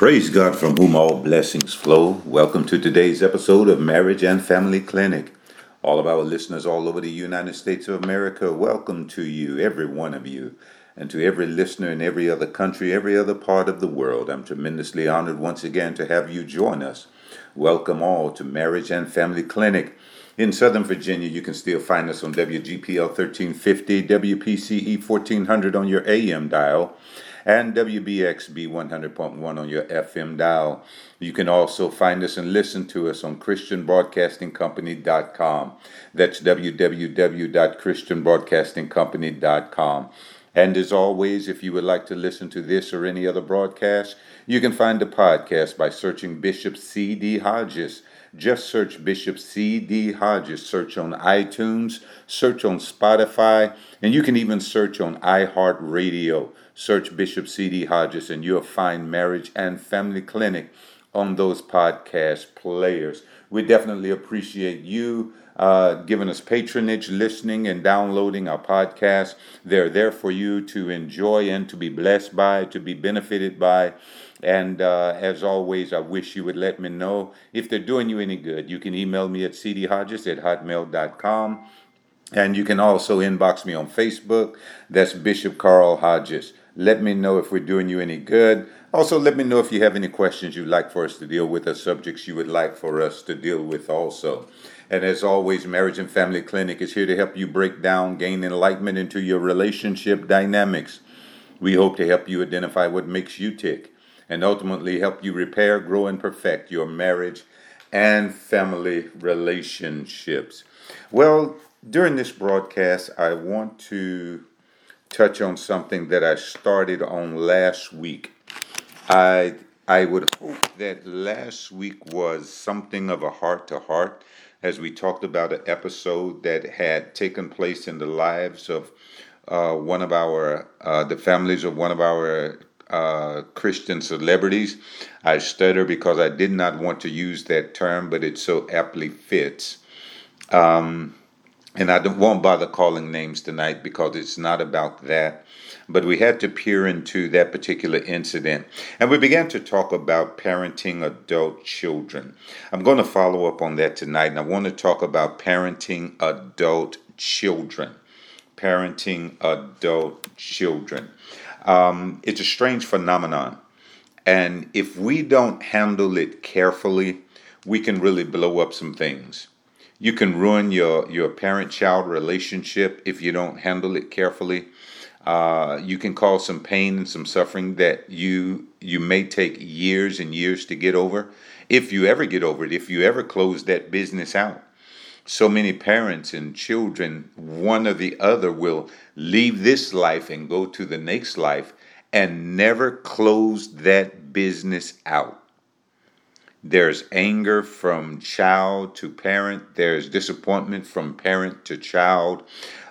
Praise God from whom all blessings flow. Welcome to today's episode of Marriage and Family Clinic. All of our listeners all over the United States of America, welcome to you, every one of you, and to every listener in every other country, every other part of the world. I'm tremendously honored once again to have you join us. Welcome all to Marriage and Family Clinic. In Southern Virginia, you can still find us on WGPL 1350, WPCE 1400 on your AM dial and WBXB 100.1 on your FM dial. You can also find us and listen to us on ChristianBroadcastingCompany.com. That's www.christianbroadcastingcompany.com. And as always, if you would like to listen to this or any other broadcast, you can find the podcast by searching Bishop C.D. Hodges. Just search Bishop C.D. Hodges. Search on iTunes, search on Spotify, and you can even search on iHeartRadio. Search Bishop C.D. Hodges, and you'll find Marriage and Family Clinic on those podcast players. We definitely appreciate you uh, giving us patronage, listening, and downloading our podcast. They're there for you to enjoy and to be blessed by, to be benefited by. And uh, as always, I wish you would let me know if they're doing you any good. You can email me at cdhodges at hotmail.com. And you can also inbox me on Facebook. That's Bishop Carl Hodges. Let me know if we're doing you any good. Also, let me know if you have any questions you'd like for us to deal with or subjects you would like for us to deal with also. And as always, Marriage and Family Clinic is here to help you break down, gain enlightenment into your relationship dynamics. We hope to help you identify what makes you tick and ultimately help you repair, grow, and perfect your marriage and family relationships. Well, during this broadcast, I want to touch on something that I started on last week. I I would hope that last week was something of a heart to heart as we talked about an episode that had taken place in the lives of uh, one of our uh, the families of one of our uh, Christian celebrities. I stutter because I did not want to use that term, but it so aptly fits. Um, and I won't bother calling names tonight because it's not about that. But we had to peer into that particular incident. And we began to talk about parenting adult children. I'm going to follow up on that tonight. And I want to talk about parenting adult children. Parenting adult children. Um, it's a strange phenomenon. And if we don't handle it carefully, we can really blow up some things. You can ruin your, your parent child relationship if you don't handle it carefully. Uh, you can cause some pain and some suffering that you you may take years and years to get over if you ever get over it if you ever close that business out so many parents and children one or the other will leave this life and go to the next life and never close that business out there's anger from child to parent. There's disappointment from parent to child,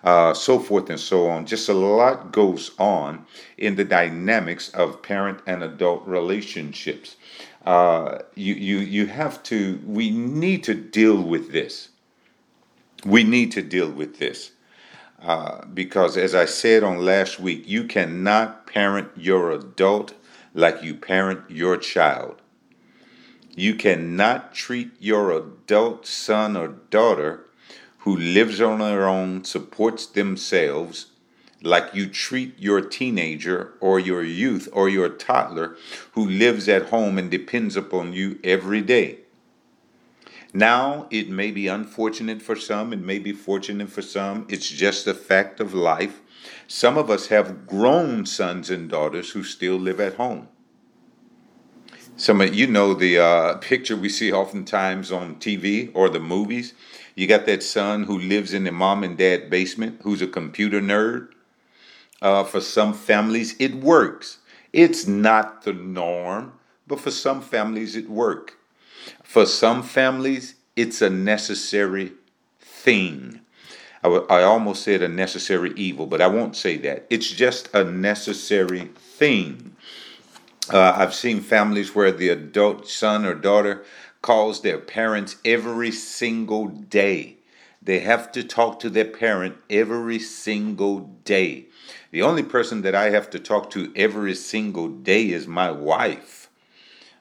uh, so forth and so on. Just a lot goes on in the dynamics of parent and adult relationships. Uh, you, you, you have to, we need to deal with this. We need to deal with this. Uh, because, as I said on last week, you cannot parent your adult like you parent your child. You cannot treat your adult son or daughter who lives on their own, supports themselves, like you treat your teenager or your youth or your toddler who lives at home and depends upon you every day. Now, it may be unfortunate for some, it may be fortunate for some. It's just a fact of life. Some of us have grown sons and daughters who still live at home. Some of you know the uh, picture we see oftentimes on TV or the movies. You got that son who lives in the mom and dad basement who's a computer nerd. Uh, for some families, it works. It's not the norm, but for some families, it works. For some families, it's a necessary thing. I, w- I almost said a necessary evil, but I won't say that. It's just a necessary thing. Uh, I've seen families where the adult son or daughter calls their parents every single day. They have to talk to their parent every single day. The only person that I have to talk to every single day is my wife.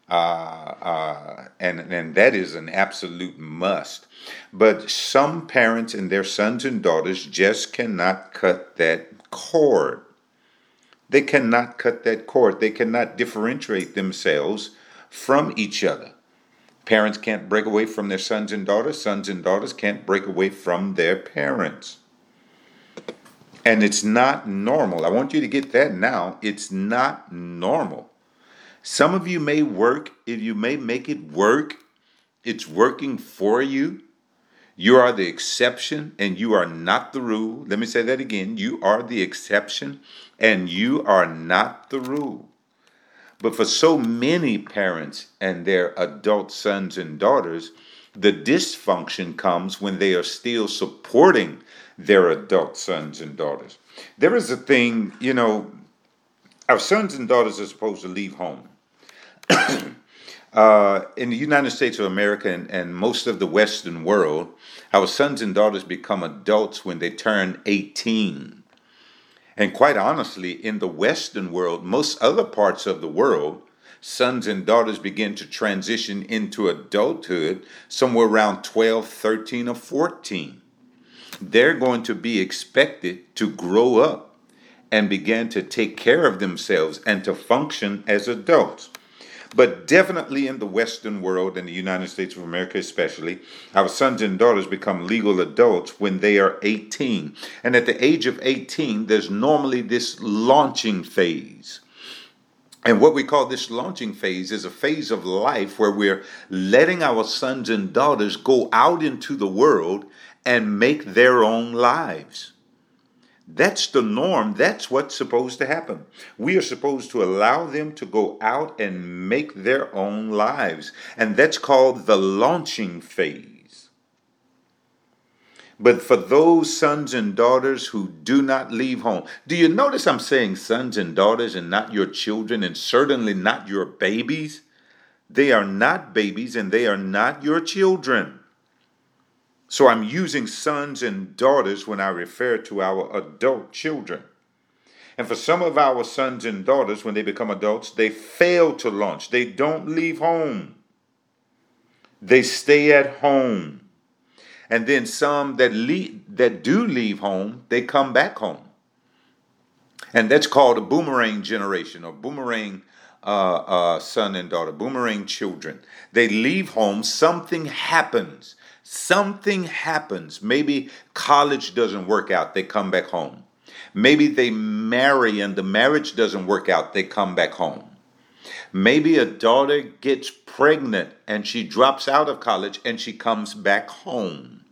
Uh, uh, and and that is an absolute must. But some parents and their sons and daughters just cannot cut that cord. They cannot cut that cord. They cannot differentiate themselves from each other. Parents can't break away from their sons and daughters. Sons and daughters can't break away from their parents. And it's not normal. I want you to get that now. It's not normal. Some of you may work, if you may make it work, it's working for you. You are the exception and you are not the rule. Let me say that again. You are the exception and you are not the rule. But for so many parents and their adult sons and daughters, the dysfunction comes when they are still supporting their adult sons and daughters. There is a thing, you know, our sons and daughters are supposed to leave home. uh, in the United States of America and, and most of the Western world, our sons and daughters become adults when they turn 18. And quite honestly, in the Western world, most other parts of the world, sons and daughters begin to transition into adulthood somewhere around 12, 13, or 14. They're going to be expected to grow up and began to take care of themselves and to function as adults. But definitely in the Western world, in the United States of America especially, our sons and daughters become legal adults when they are 18. And at the age of 18, there's normally this launching phase. And what we call this launching phase is a phase of life where we're letting our sons and daughters go out into the world and make their own lives. That's the norm. That's what's supposed to happen. We are supposed to allow them to go out and make their own lives. And that's called the launching phase. But for those sons and daughters who do not leave home, do you notice I'm saying sons and daughters and not your children and certainly not your babies? They are not babies and they are not your children. So I'm using sons and daughters when I refer to our adult children. And for some of our sons and daughters, when they become adults, they fail to launch. They don't leave home. They stay at home. And then some that leave, that do leave home, they come back home. And that's called a boomerang generation or boomerang uh, uh, son and daughter, boomerang children. They leave home, something happens Something happens. Maybe college doesn't work out, they come back home. Maybe they marry and the marriage doesn't work out, they come back home. Maybe a daughter gets pregnant and she drops out of college and she comes back home.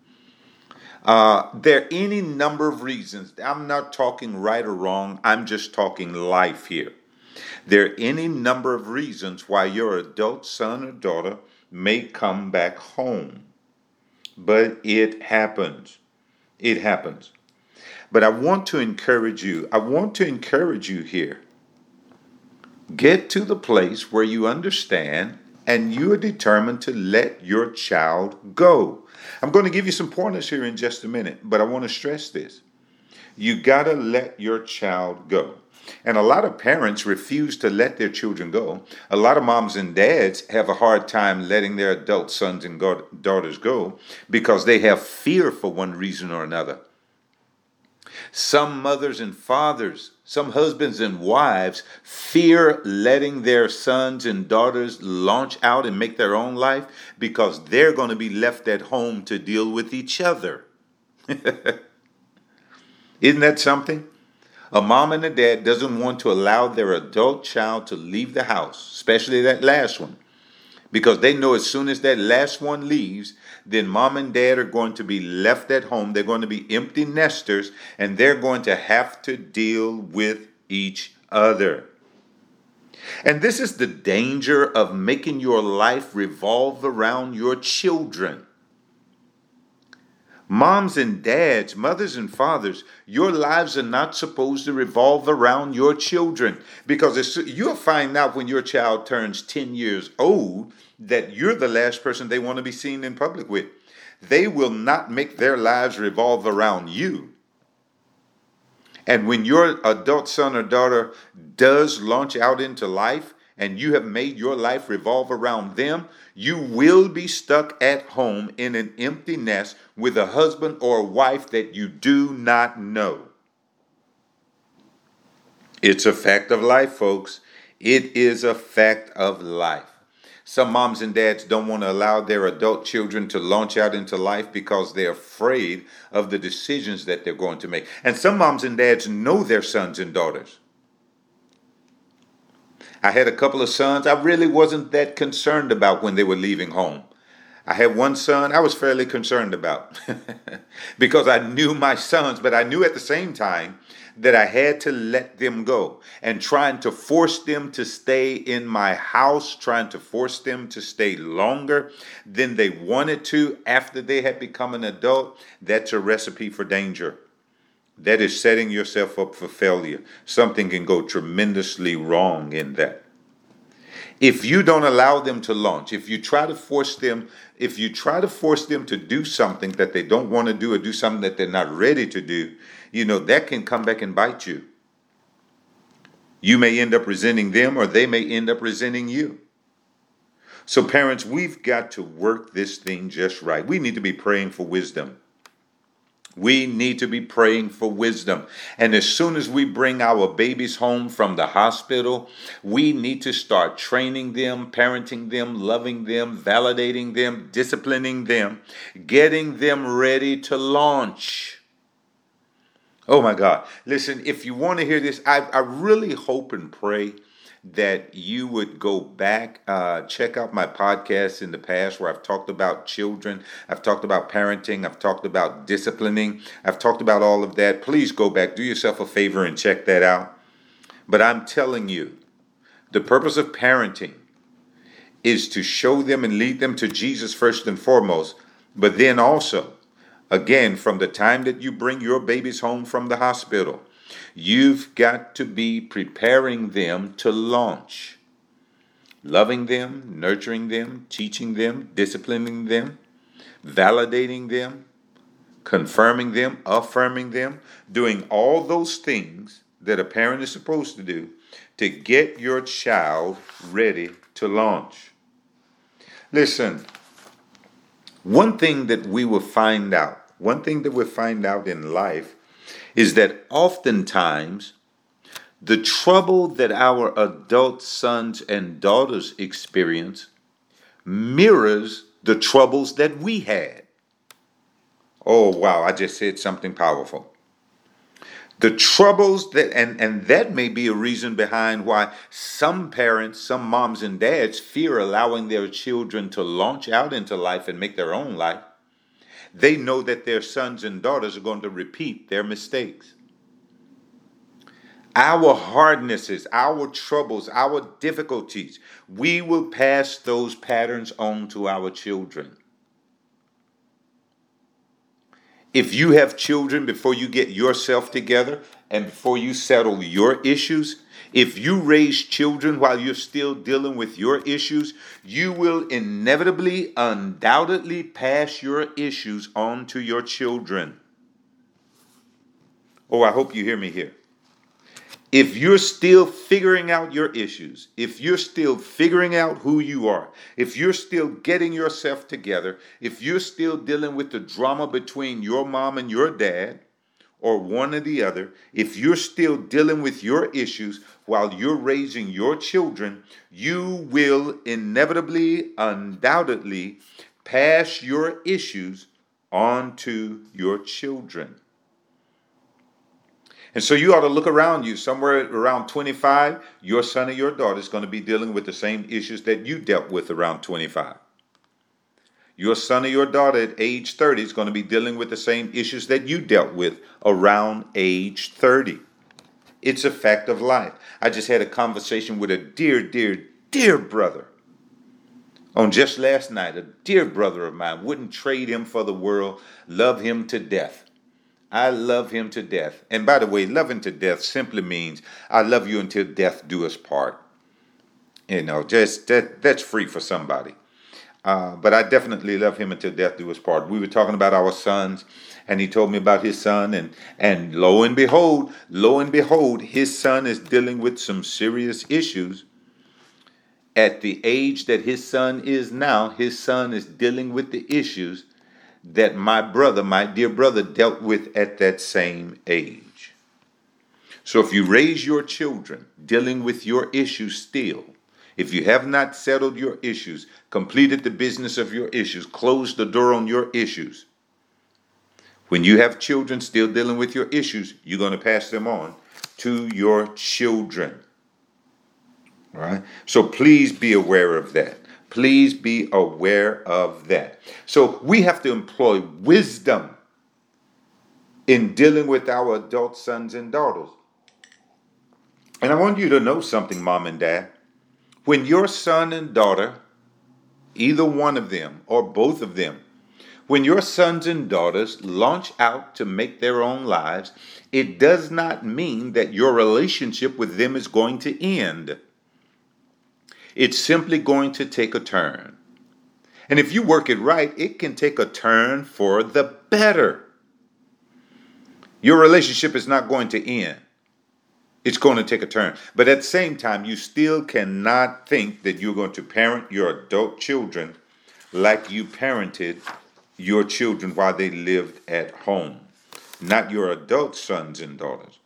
Uh, there are any number of reasons. I'm not talking right or wrong, I'm just talking life here. There are any number of reasons why your adult son or daughter may come back home but it happens. It happens. But I want to encourage you. I want to encourage you here. Get to the place where you understand and you are determined to let your child go. I'm going to give you some pointers here in just a minute, but I want to stress this. You got to let your child go. And a lot of parents refuse to let their children go. A lot of moms and dads have a hard time letting their adult sons and daughters go because they have fear for one reason or another. Some mothers and fathers, some husbands and wives fear letting their sons and daughters launch out and make their own life because they're going to be left at home to deal with each other. Isn't that something? A mom and a dad doesn't want to allow their adult child to leave the house, especially that last one, because they know as soon as that last one leaves, then mom and dad are going to be left at home. They're going to be empty nesters and they're going to have to deal with each other. And this is the danger of making your life revolve around your children. Moms and dads, mothers and fathers, your lives are not supposed to revolve around your children because you'll find out when your child turns 10 years old that you're the last person they want to be seen in public with. They will not make their lives revolve around you. And when your adult son or daughter does launch out into life and you have made your life revolve around them, you will be stuck at home in an empty nest with a husband or a wife that you do not know. It's a fact of life, folks. It is a fact of life. Some moms and dads don't want to allow their adult children to launch out into life because they're afraid of the decisions that they're going to make. And some moms and dads know their sons and daughters. I had a couple of sons I really wasn't that concerned about when they were leaving home. I had one son I was fairly concerned about because I knew my sons, but I knew at the same time that I had to let them go and trying to force them to stay in my house, trying to force them to stay longer than they wanted to after they had become an adult, that's a recipe for danger. That is setting yourself up for failure. Something can go tremendously wrong in that. If you don't allow them to launch, if you try to force them, if you try to force them to do something that they don't want to do or do something that they're not ready to do, you know, that can come back and bite you. You may end up resenting them or they may end up resenting you. So, parents, we've got to work this thing just right. We need to be praying for wisdom. We need to be praying for wisdom. And as soon as we bring our babies home from the hospital, we need to start training them, parenting them, loving them, validating them, disciplining them, getting them ready to launch. Oh my God. Listen, if you want to hear this, I, I really hope and pray that you would go back, uh, check out my podcasts in the past where I've talked about children, I've talked about parenting, I've talked about disciplining, I've talked about all of that. Please go back, do yourself a favor and check that out. But I'm telling you, the purpose of parenting is to show them and lead them to Jesus first and foremost, but then also Again, from the time that you bring your babies home from the hospital, you've got to be preparing them to launch. Loving them, nurturing them, teaching them, disciplining them, validating them, confirming them, affirming them, doing all those things that a parent is supposed to do to get your child ready to launch. Listen, one thing that we will find out, one thing that we find out in life is that oftentimes the trouble that our adult sons and daughters experience mirrors the troubles that we had. Oh, wow, I just said something powerful the troubles that and and that may be a reason behind why some parents some moms and dads fear allowing their children to launch out into life and make their own life they know that their sons and daughters are going to repeat their mistakes. Our hardnesses our troubles our difficulties we will pass those patterns on to our children if you have children before you get yourself together and before you settle your issues, if you raise children while you're still dealing with your issues, you will inevitably, undoubtedly pass your issues on to your children. Oh, I hope you hear me here if you're still figuring out your issues, if you're still figuring out who you are, if you're still getting yourself together, if you're still dealing with the drama between your mom and your dad, or one or the other, if you're still dealing with your issues while you're raising your children, you will inevitably, undoubtedly pass your issues on to your children. And so you ought to look around you. Somewhere around 25, your son or your daughter is going to be dealing with the same issues that you dealt with around 25. Your son or your daughter at age 30 is going to be dealing with the same issues that you dealt with around age 30. It's a fact of life. I just had a conversation with a dear, dear, dear brother on just last night. A dear brother of mine wouldn't trade him for the world, love him to death. I love him to death. And by the way, loving to death simply means I love you until death do us part. You know, just that that's free for somebody. Uh, but I definitely love him until death do us part. We were talking about our sons, and he told me about his son, and and lo and behold, lo and behold, his son is dealing with some serious issues at the age that his son is now, his son is dealing with the issues that my brother, my dear brother, dealt with at that same age. So if you raise your children dealing with your issues still, if you have not settled your issues, completed the business of your issues, closed the door on your issues, when you have children still dealing with your issues, you're going to pass them on to your children. All right? So please be aware of that. Please be aware of that. So we have to employ wisdom in dealing with our adult sons and daughters. And I want you to know something, mom and dad. When your son and daughter, either one of them or both of them, when your sons and daughters launch out to make their own lives, it does not mean that your relationship with them is going to end. It's simply going to take a turn. And if you work it right, it can take a turn for the better. Your relationship is not going to end. It's going to take a turn. But at the same time, you still cannot think that you're going to parent your adult children like you parented your children while they lived at home, not your adult sons and daughters.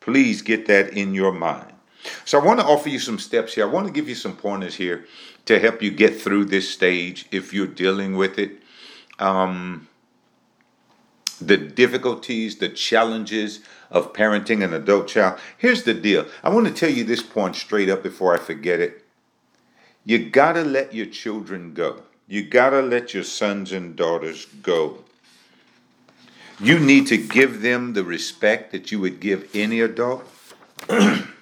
Please get that in your mind. So I want to offer you some steps here. I want to give you some pointers here to help you get through this stage if you're dealing with it. Um, the difficulties, the challenges of parenting an adult child. Here's the deal. I want to tell you this point straight up before I forget it. You got to let your children go. You got to let your sons and daughters go. You need to give them the respect that you would give any adult.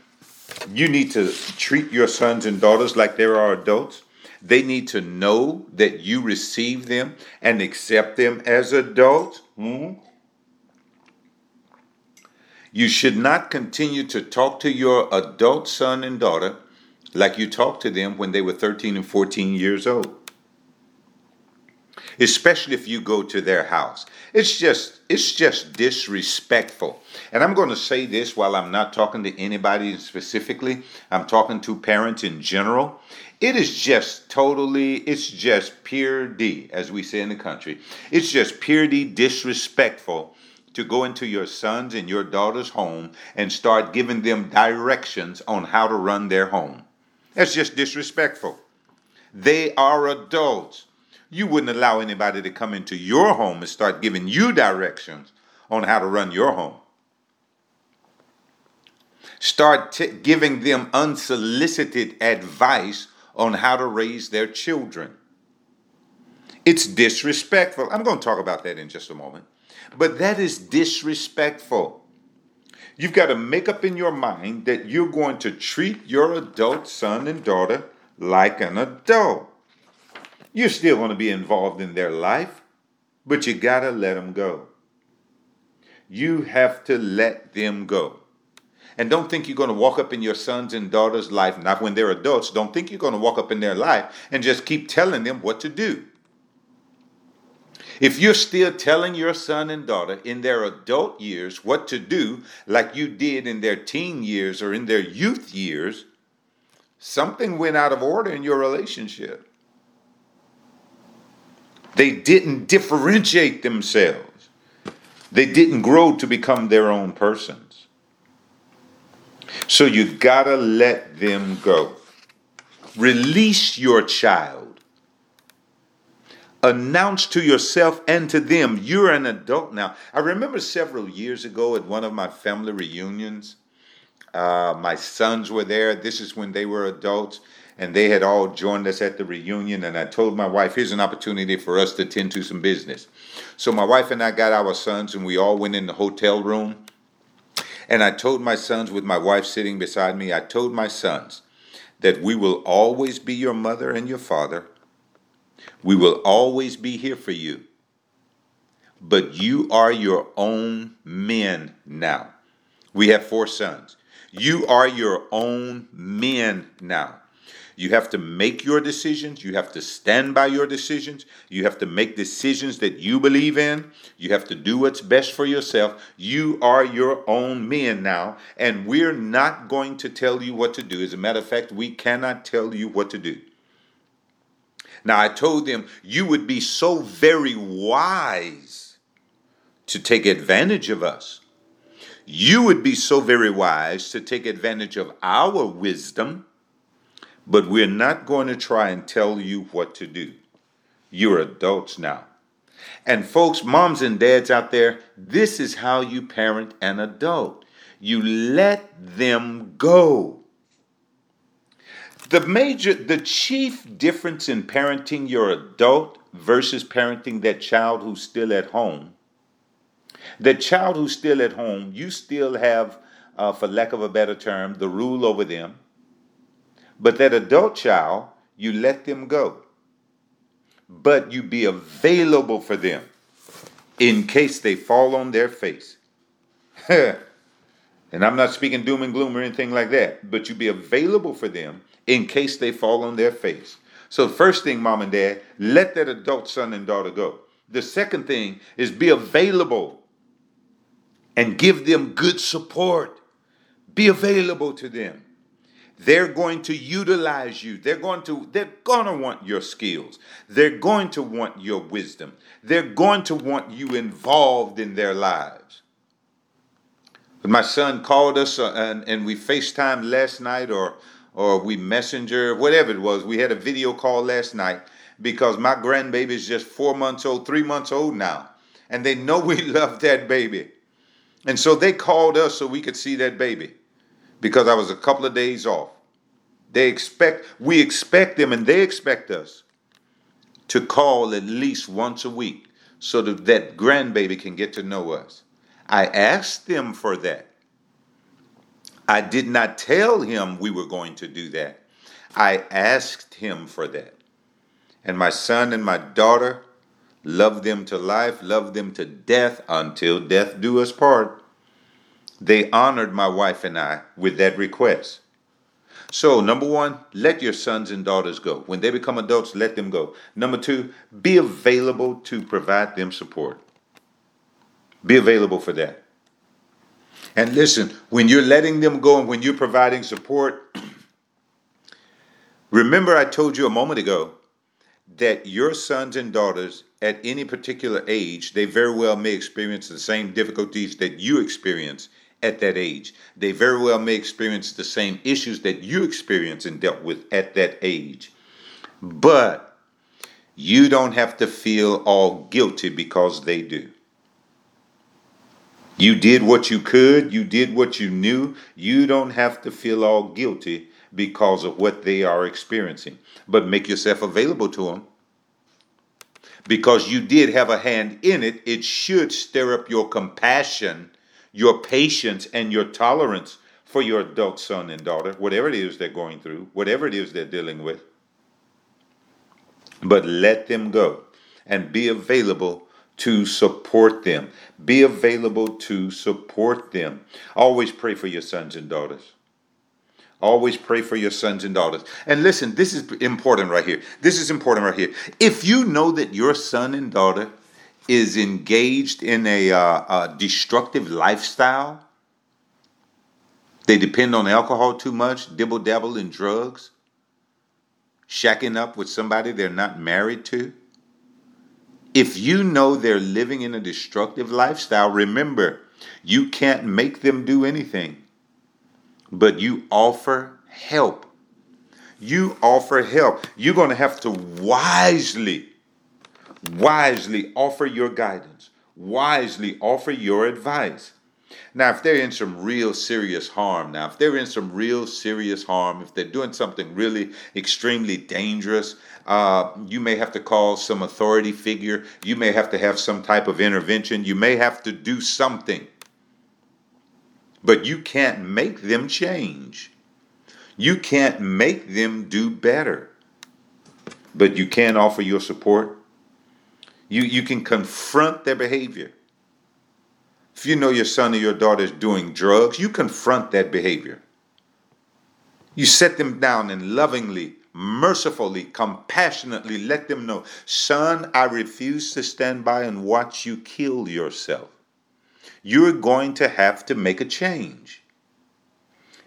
You need to treat your sons and daughters like they are adults. They need to know that you receive them and accept them as adults. Mm-hmm. You should not continue to talk to your adult son and daughter like you talked to them when they were 13 and 14 years old especially if you go to their house. It's just it's just disrespectful. And I'm going to say this while I'm not talking to anybody specifically. I'm talking to parents in general. It is just totally it's just pure D as we say in the country. It's just pure D disrespectful to go into your sons and your daughters' home and start giving them directions on how to run their home. That's just disrespectful. They are adults you wouldn't allow anybody to come into your home and start giving you directions on how to run your home. Start t- giving them unsolicited advice on how to raise their children. It's disrespectful. I'm going to talk about that in just a moment. But that is disrespectful. You've got to make up in your mind that you're going to treat your adult son and daughter like an adult. You're still going to be involved in their life, but you got to let them go. You have to let them go. And don't think you're going to walk up in your sons and daughters' life, not when they're adults. Don't think you're going to walk up in their life and just keep telling them what to do. If you're still telling your son and daughter in their adult years what to do, like you did in their teen years or in their youth years, something went out of order in your relationship. They didn't differentiate themselves. They didn't grow to become their own persons. So you gotta let them go. Release your child. Announce to yourself and to them, you're an adult now. I remember several years ago at one of my family reunions, uh, my sons were there. This is when they were adults and they had all joined us at the reunion. And I told my wife, here's an opportunity for us to tend to some business. So my wife and I got our sons, and we all went in the hotel room. And I told my sons, with my wife sitting beside me, I told my sons that we will always be your mother and your father. We will always be here for you. But you are your own men now. We have four sons. You are your own men now. You have to make your decisions. You have to stand by your decisions. You have to make decisions that you believe in. You have to do what's best for yourself. You are your own men now, and we're not going to tell you what to do. As a matter of fact, we cannot tell you what to do. Now, I told them you would be so very wise to take advantage of us. You would be so very wise to take advantage of our wisdom but we're not going to try and tell you what to do. You're adults now. And folks, moms and dads out there, this is how you parent an adult. You let them go. The major, the chief difference in parenting your adult versus parenting that child who's still at home, that child who's still at home, you still have, uh, for lack of a better term, the rule over them. But that adult child, you let them go. But you be available for them in case they fall on their face. and I'm not speaking doom and gloom or anything like that, but you be available for them in case they fall on their face. So, first thing, mom and dad, let that adult son and daughter go. The second thing is be available and give them good support. Be available to them. They're going to utilize you. They're going to they're going to want your skills. They're going to want your wisdom. They're going to want you involved in their lives. My son called us uh, and, and we FaceTime last night or or we messenger, whatever it was. We had a video call last night because my grandbaby is just four months old, three months old now. And they know we love that baby. And so they called us so we could see that baby because I was a couple of days off. They expect, we expect them and they expect us to call at least once a week so that that grandbaby can get to know us. I asked them for that. I did not tell him we were going to do that. I asked him for that. And my son and my daughter love them to life, love them to death until death do us part. They honored my wife and I with that request. So, number one, let your sons and daughters go. When they become adults, let them go. Number two, be available to provide them support. Be available for that. And listen, when you're letting them go and when you're providing support, remember I told you a moment ago that your sons and daughters at any particular age, they very well may experience the same difficulties that you experience at that age. They very well may experience the same issues that you experienced and dealt with at that age. But you don't have to feel all guilty because they do. You did what you could, you did what you knew. You don't have to feel all guilty because of what they are experiencing. But make yourself available to them. Because you did have a hand in it, it should stir up your compassion your patience and your tolerance for your adult son and daughter, whatever it is they're going through, whatever it is they're dealing with. But let them go and be available to support them. Be available to support them. Always pray for your sons and daughters. Always pray for your sons and daughters. And listen, this is important right here. This is important right here. If you know that your son and daughter is engaged in a, uh, a destructive lifestyle. They depend on alcohol too much, dibble dabble in drugs, shacking up with somebody they're not married to. If you know they're living in a destructive lifestyle, remember, you can't make them do anything, but you offer help. You offer help. You're going to have to wisely wisely offer your guidance, wisely offer your advice. Now, if they're in some real serious harm, now, if they're in some real serious harm, if they're doing something really extremely dangerous, uh, you may have to call some authority figure. You may have to have some type of intervention. You may have to do something. But you can't make them change. You can't make them do better. But you can offer your support you, you can confront their behavior. If you know your son or your daughter is doing drugs, you confront that behavior. You set them down and lovingly mercifully, compassionately let them know, son, I refuse to stand by and watch you kill yourself. You're going to have to make a change.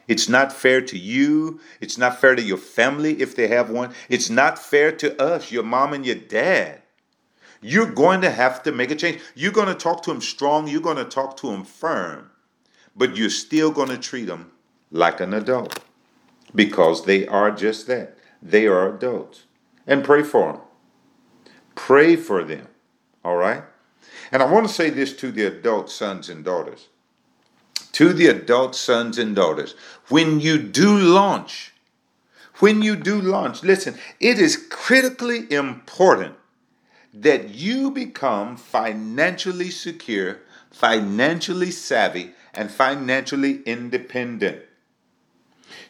It's not fair to you. It's not fair to your family if they have one. It's not fair to us, your mom and your dad. You're going to have to make a change. You're going to talk to him strong. You're going to talk to him firm. But you're still going to treat them like an adult because they are just that. They are adults. And pray for them. Pray for them. All right? And I want to say this to the adult sons and daughters. To the adult sons and daughters, when you do launch, when you do launch, listen, it is critically important that you become financially secure, financially savvy, and financially independent.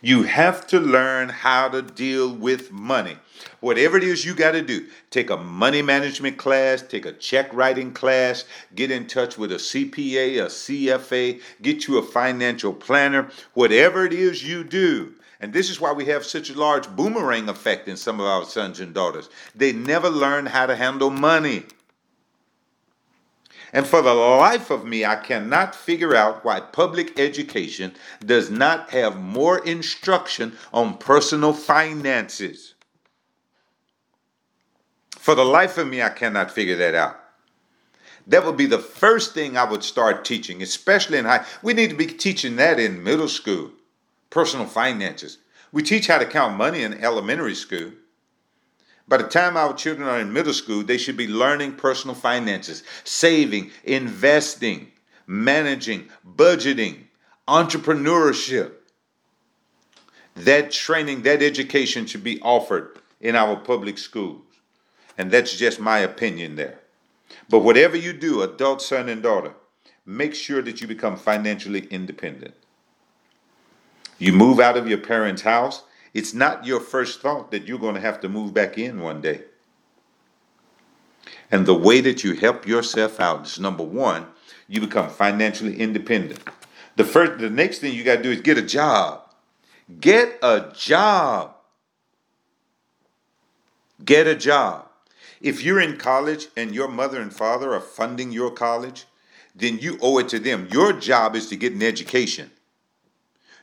You have to learn how to deal with money. Whatever it is you got to do, take a money management class, take a check writing class, get in touch with a CPA, a CFA, get you a financial planner, whatever it is you do. And this is why we have such a large boomerang effect in some of our sons and daughters. They never learn how to handle money. And for the life of me, I cannot figure out why public education does not have more instruction on personal finances. For the life of me, I cannot figure that out. That would be the first thing I would start teaching, especially in high. We need to be teaching that in middle school, personal finances. We teach how to count money in elementary school. By the time our children are in middle school, they should be learning personal finances, saving, investing, managing, budgeting, entrepreneurship. That training, that education should be offered in our public schools. And that's just my opinion there. But whatever you do, adult son and daughter, make sure that you become financially independent. You move out of your parents' house, it's not your first thought that you're going to have to move back in one day. And the way that you help yourself out is number one, you become financially independent. The first the next thing you got to do is get a job. Get a job. Get a job. If you're in college and your mother and father are funding your college, then you owe it to them. Your job is to get an education.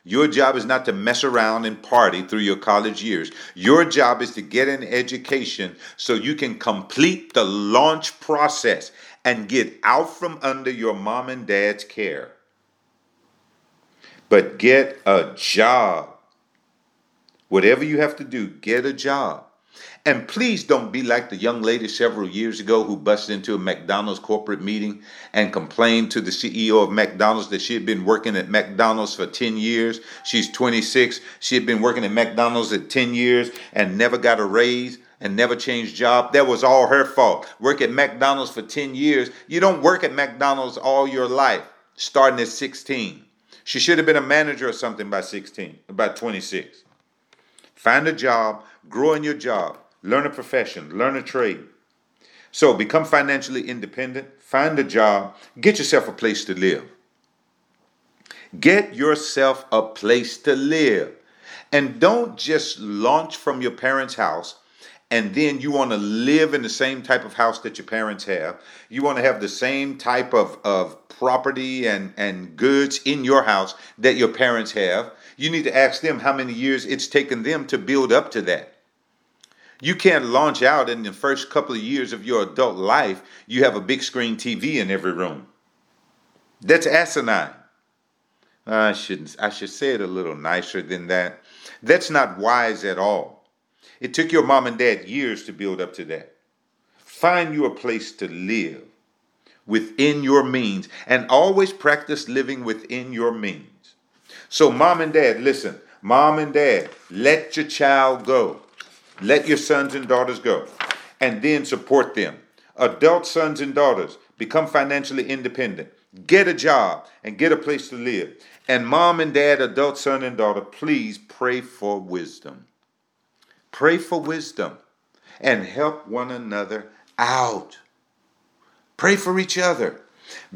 Your job is not to mess around and party through your college years. Your job is to get an education so you can complete the launch process and get out from under your mom and dad's care. But get a job. Whatever you have to do, get a job. And please don't be like the young lady several years ago who busted into a McDonald's corporate meeting and complained to the CEO of McDonald's that she had been working at McDonald's for 10 years. She's 26. She had been working at McDonald's at 10 years and never got a raise and never changed job. That was all her fault. Work at McDonald's for 10 years. You don't work at McDonald's all your life, starting at 16. She should have been a manager or something by 16, about 26. Find a job, grow in your job learn a profession, learn a trade. So become financially independent, find a job, get yourself a place to live. Get yourself a place to live. And don't just launch from your parents' house and then you want to live in the same type of house that your parents have. You want to have the same type of, of property and, and goods in your house that your parents have. You need to ask them how many years it's taken them to build up to that. You can't launch out in the first couple of years of your adult life, you have a big screen TV in every room. That's asinine. I shouldn't I should say it a little nicer than that. That's not wise at all. It took your mom and dad years to build up to that. Find you a place to live within your means and always practice living within your means. So, mom and dad, listen, mom and dad, let your child go. Let your sons and daughters go and then support them. Adult sons and daughters become financially independent. Get a job and get a place to live. And mom and dad, adult son and daughter, please pray for wisdom. Pray for wisdom and help one another out. Pray for each other.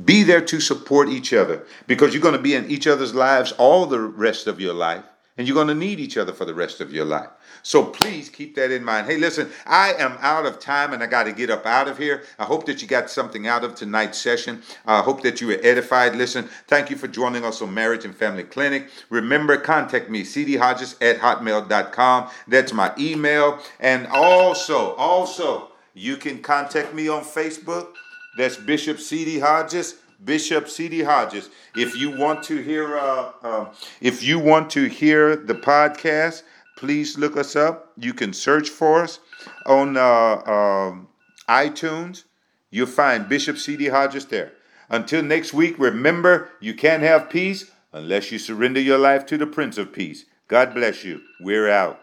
Be there to support each other because you're going to be in each other's lives all the rest of your life and you're going to need each other for the rest of your life. So please keep that in mind. Hey, listen, I am out of time and I got to get up out of here. I hope that you got something out of tonight's session. I hope that you were edified. Listen, thank you for joining us on Marriage and Family Clinic. Remember, contact me, cdhodges at hotmail.com. That's my email. And also, also, you can contact me on Facebook. That's Bishop C.D. Hodges. Bishop C.D. Hodges. If you want to hear, uh, uh, if you want to hear the podcast, please look us up. You can search for us on uh, um, iTunes. You'll find Bishop C.D. Hodges there. Until next week, remember you can't have peace unless you surrender your life to the Prince of Peace. God bless you. We're out.